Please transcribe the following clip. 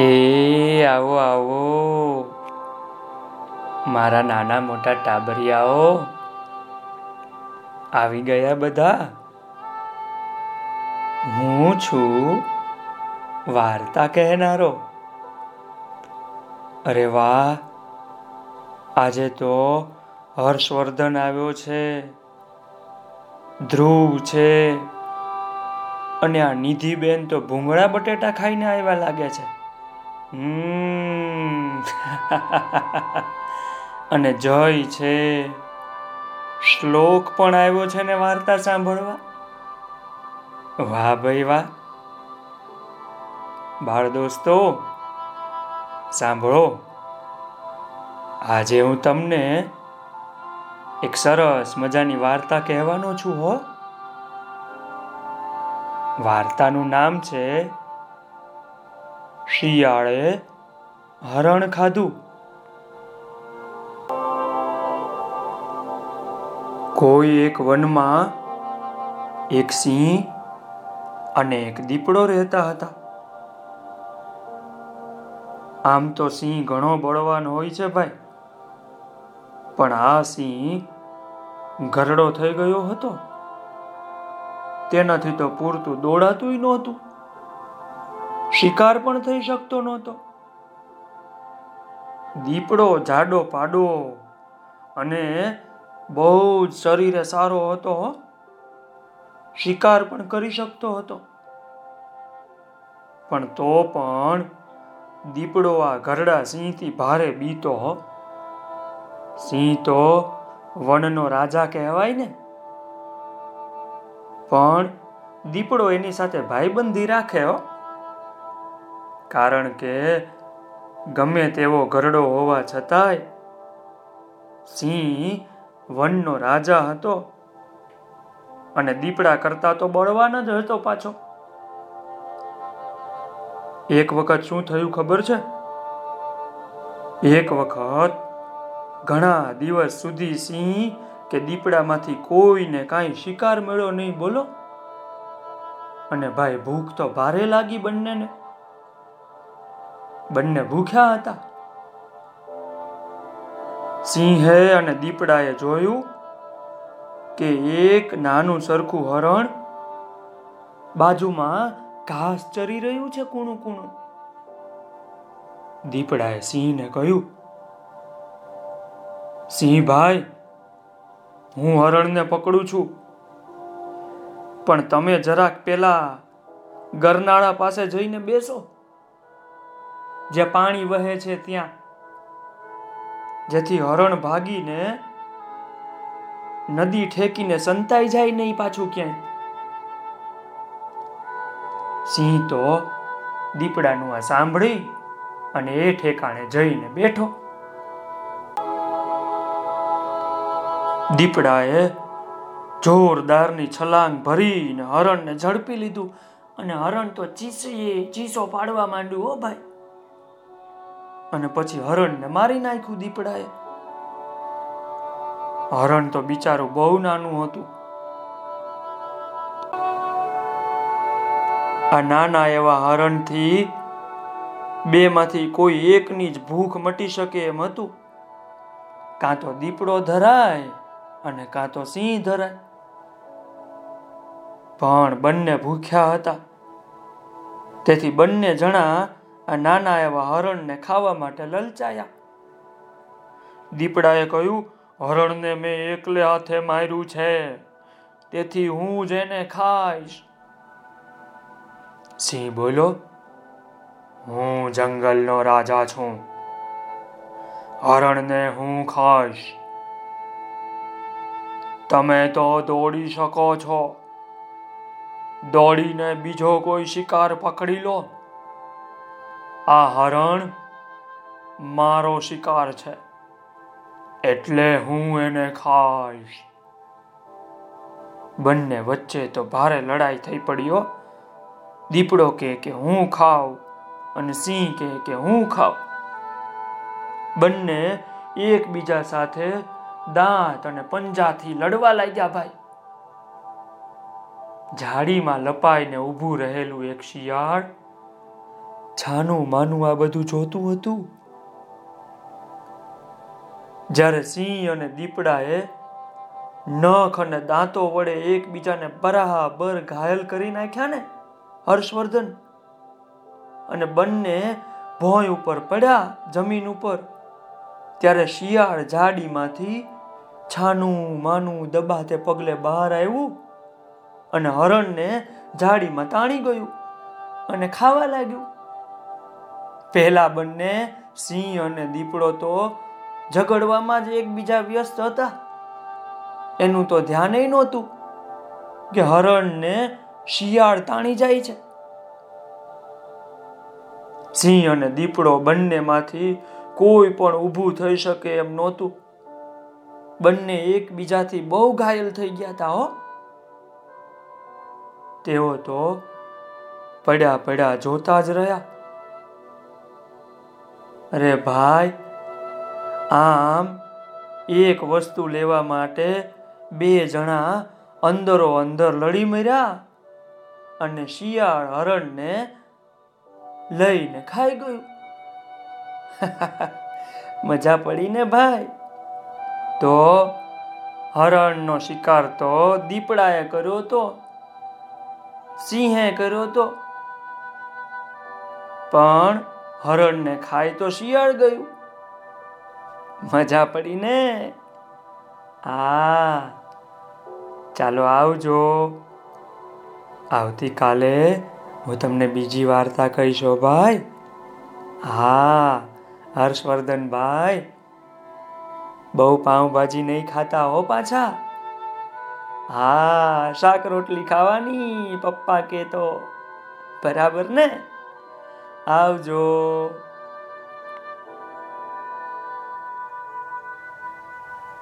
હે, આવો આવો. મારા નાના મોટા ટાબરિયાઓ, આવી ગયા બધા? હું છું વાર્તા કહેનારો. અરે વાહ, આજે તો હર્ષવર્ધન આવ્યો છે. ધ્રુવ છે. અને આ નિધિબેન તો ભૂંગળા બટેટા ખાઈને આવ્યા લાગે છે. અને જય છે. શ્લોક પણ આવ્યો છે ને વાર્તા સાંભળવા. વાહ ભાઈ વાહ. બાળ દોસ્તો, સાંભળો. આજે હું તમને એક સરસ મજાની વાર્તા કહેવાનો છું હો. વાર્તાનું નામ છે શિયાળે હરણ ખાધું. કોઈ એક વનમાં એક સિંહ અને એક દીપડો રહેતા હતા. આમ તો સિંહ ઘણો બળવાન હોય છે ભાઈ. પણ આ સિંહ ઘરડો થઈ ગયો હતો. તેનાથી તો પૂરતું દોડાતું નહોતું. શિકાર પણ થઈ શકતો નહોતો. દીપડો જાડો પાડો અને બહુ જ શરીરે સારો હતો શિકાર પણ કરી શકતો હતો. પણ તો પણ દીપડો આ ઘરડા સિંહથી ભારે બીતો સિંહ તો વનનો રાજા કહેવાય ને. પણ દીપડો એની સાથે ભાઈબંધી રાખે હો. કારણ કે ગમે તેવો ઘરડો હોવા છતાંય સિંહ વનનો રાજા હતો અને દીપડા કરતા તો બળવાન જ હતો પાછો. એક વખત શું થયું ખબર છે? એક વખત ઘણા દિવસ સુધી સિંહ કે દીપડામાંથી કોઈને કાંઈ શિકાર મળ્યો નહીં બોલો. અને ભાઈ ભૂખ તો ભારે લાગી બંનેને. બંને ભૂખ્યા હતા. સિંહે અને દીપડાએ જોયું કે એક નાનું સરખું હરણ બાજુમાં ઘાસ ચરી રહ્યું છે કૂણું કૂણું. દીપડાએ સિંહને કહ્યું સિંહ ભાઈ હું હરણને પકડું છું, પણ તમે જરાક પેલા ગરનાળા પાસે જઈને બેસો. જે પાણી વહે છે ત્યાં. જેથી હરણ ભાગીને નદી ઠેકીને સંતાઈ જાય નહીં પાછું ક્યાંય. સિંહ તો દીપડાનું આ સાંભળી અને એ ઠેકાણે જઈને બેઠો. દીપડાએ જોરદારની છલાંગ ભરીને હરણને ઝડપી લીધું અને હરણ તો ચીસીએ, ચીસો પાડવા માંડ્યું હો ભાઈ. અને પછી હરણને મારી નાખ્યું દીપડાએ. હરણ તો બિચારું બહુ નાનું હતું. આ નાના એવા હરણથી બે માંથી કોઈ એકની જ ભૂખ મટી શકે એમ હતું. કાં તો દીપડો ધરાય અને કાં તો સિંહ ધરાય. પણ બંને ભૂખ્યા હતા. તેથી બંને જણા આ નાના એવા હરણને ખાવા માટે લલચાયા. દીપડાએ કહ્યું, હરણને મેં એકલે હાથે માર્યું છે, તેથી હું જ એને ખાઈશ. સિંહ બોલો હું જંગલનો રાજા છું. હરણને હું ખાઈશ. તમે તો દોડી શકો છો. દોડીને બીજો કોઈ શિકાર પકડી લો. આ હરણ મારો શિકાર છે. એટલે હું એને ખાઈશ. બંને વચ્ચે તો ભારે લડાઈ થઈ પડ્યો દીપડો કે કે હું ખાવ અને સિંહ કે કે હું ખાવ બંને એકબીજા સાથે દાંત અને પંજાથી લડવા લાગ્યા ભાઈ. ઝાડીમાં લપાઈને ઊભું રહેલું એક શિયાળ છાનું માનું આ બધું જોતું હતું? જ્યારે સિંહ અને દીપડાએ નખ અને દાંતો વડે એકબીજાને બરાબર ઘાયલ કરી નાખ્યા ને, હર્ષવર્ધન? અને બંને ભોંય ઉપર પડ્યા જમીન ઉપર. ત્યારે શિયાળ જાડીમાંથી છાનું માનું દબાતે પગલે બહાર આવ્યું અને હરણને જાડીમાં તાણી ગયું અને ખાવા લાગ્યું. પહેલા બંને સિંહ અને દીપડો તો ઝઘડવામાં જ એકબીજા વ્યસ્ત હતા. એનું તો ધ્યાન નહોતું કે હરણને શિયાળ તાણી જાય છે. સિંહ અને દીપડો બંનેમાંથી કોઈ પણ ઊભું થઈ શકે એમ નહોતું. બંને એકબીજાથી બહુ ઘાયલ થઈ ગયા હતા હો. તેઓ તો પડ્યા પડ્યા જોતા જ રહ્યા. અરે ભાઈ, આમ એક વસ્તુ લેવા માટે બે જણા અંદરો અંદર લડી મર્યા અને શિયાળ હરણને લઈને ખાઈ ગયું. મજા પડી ને ભાઈ? તો હરણનો શિકાર તો દીપડાએ કર્યો તો, સિંહે કર્યો તો. પણ હરણને ખાય તો શિયાળ ગયું. મજા પડી ને હા ચાલો આવજો. આવતીકાલે હું તમને બીજી વાર્તા કહીશો ભાઈ. હા હર્ષવર્ધન ભાઈ બહુ પાઉંભાજી નહીં ખાતા હો પાછા. હા, શાક રોટલી ખાવાની, પપ્પા કે તો. બરાબર ને? આવજો.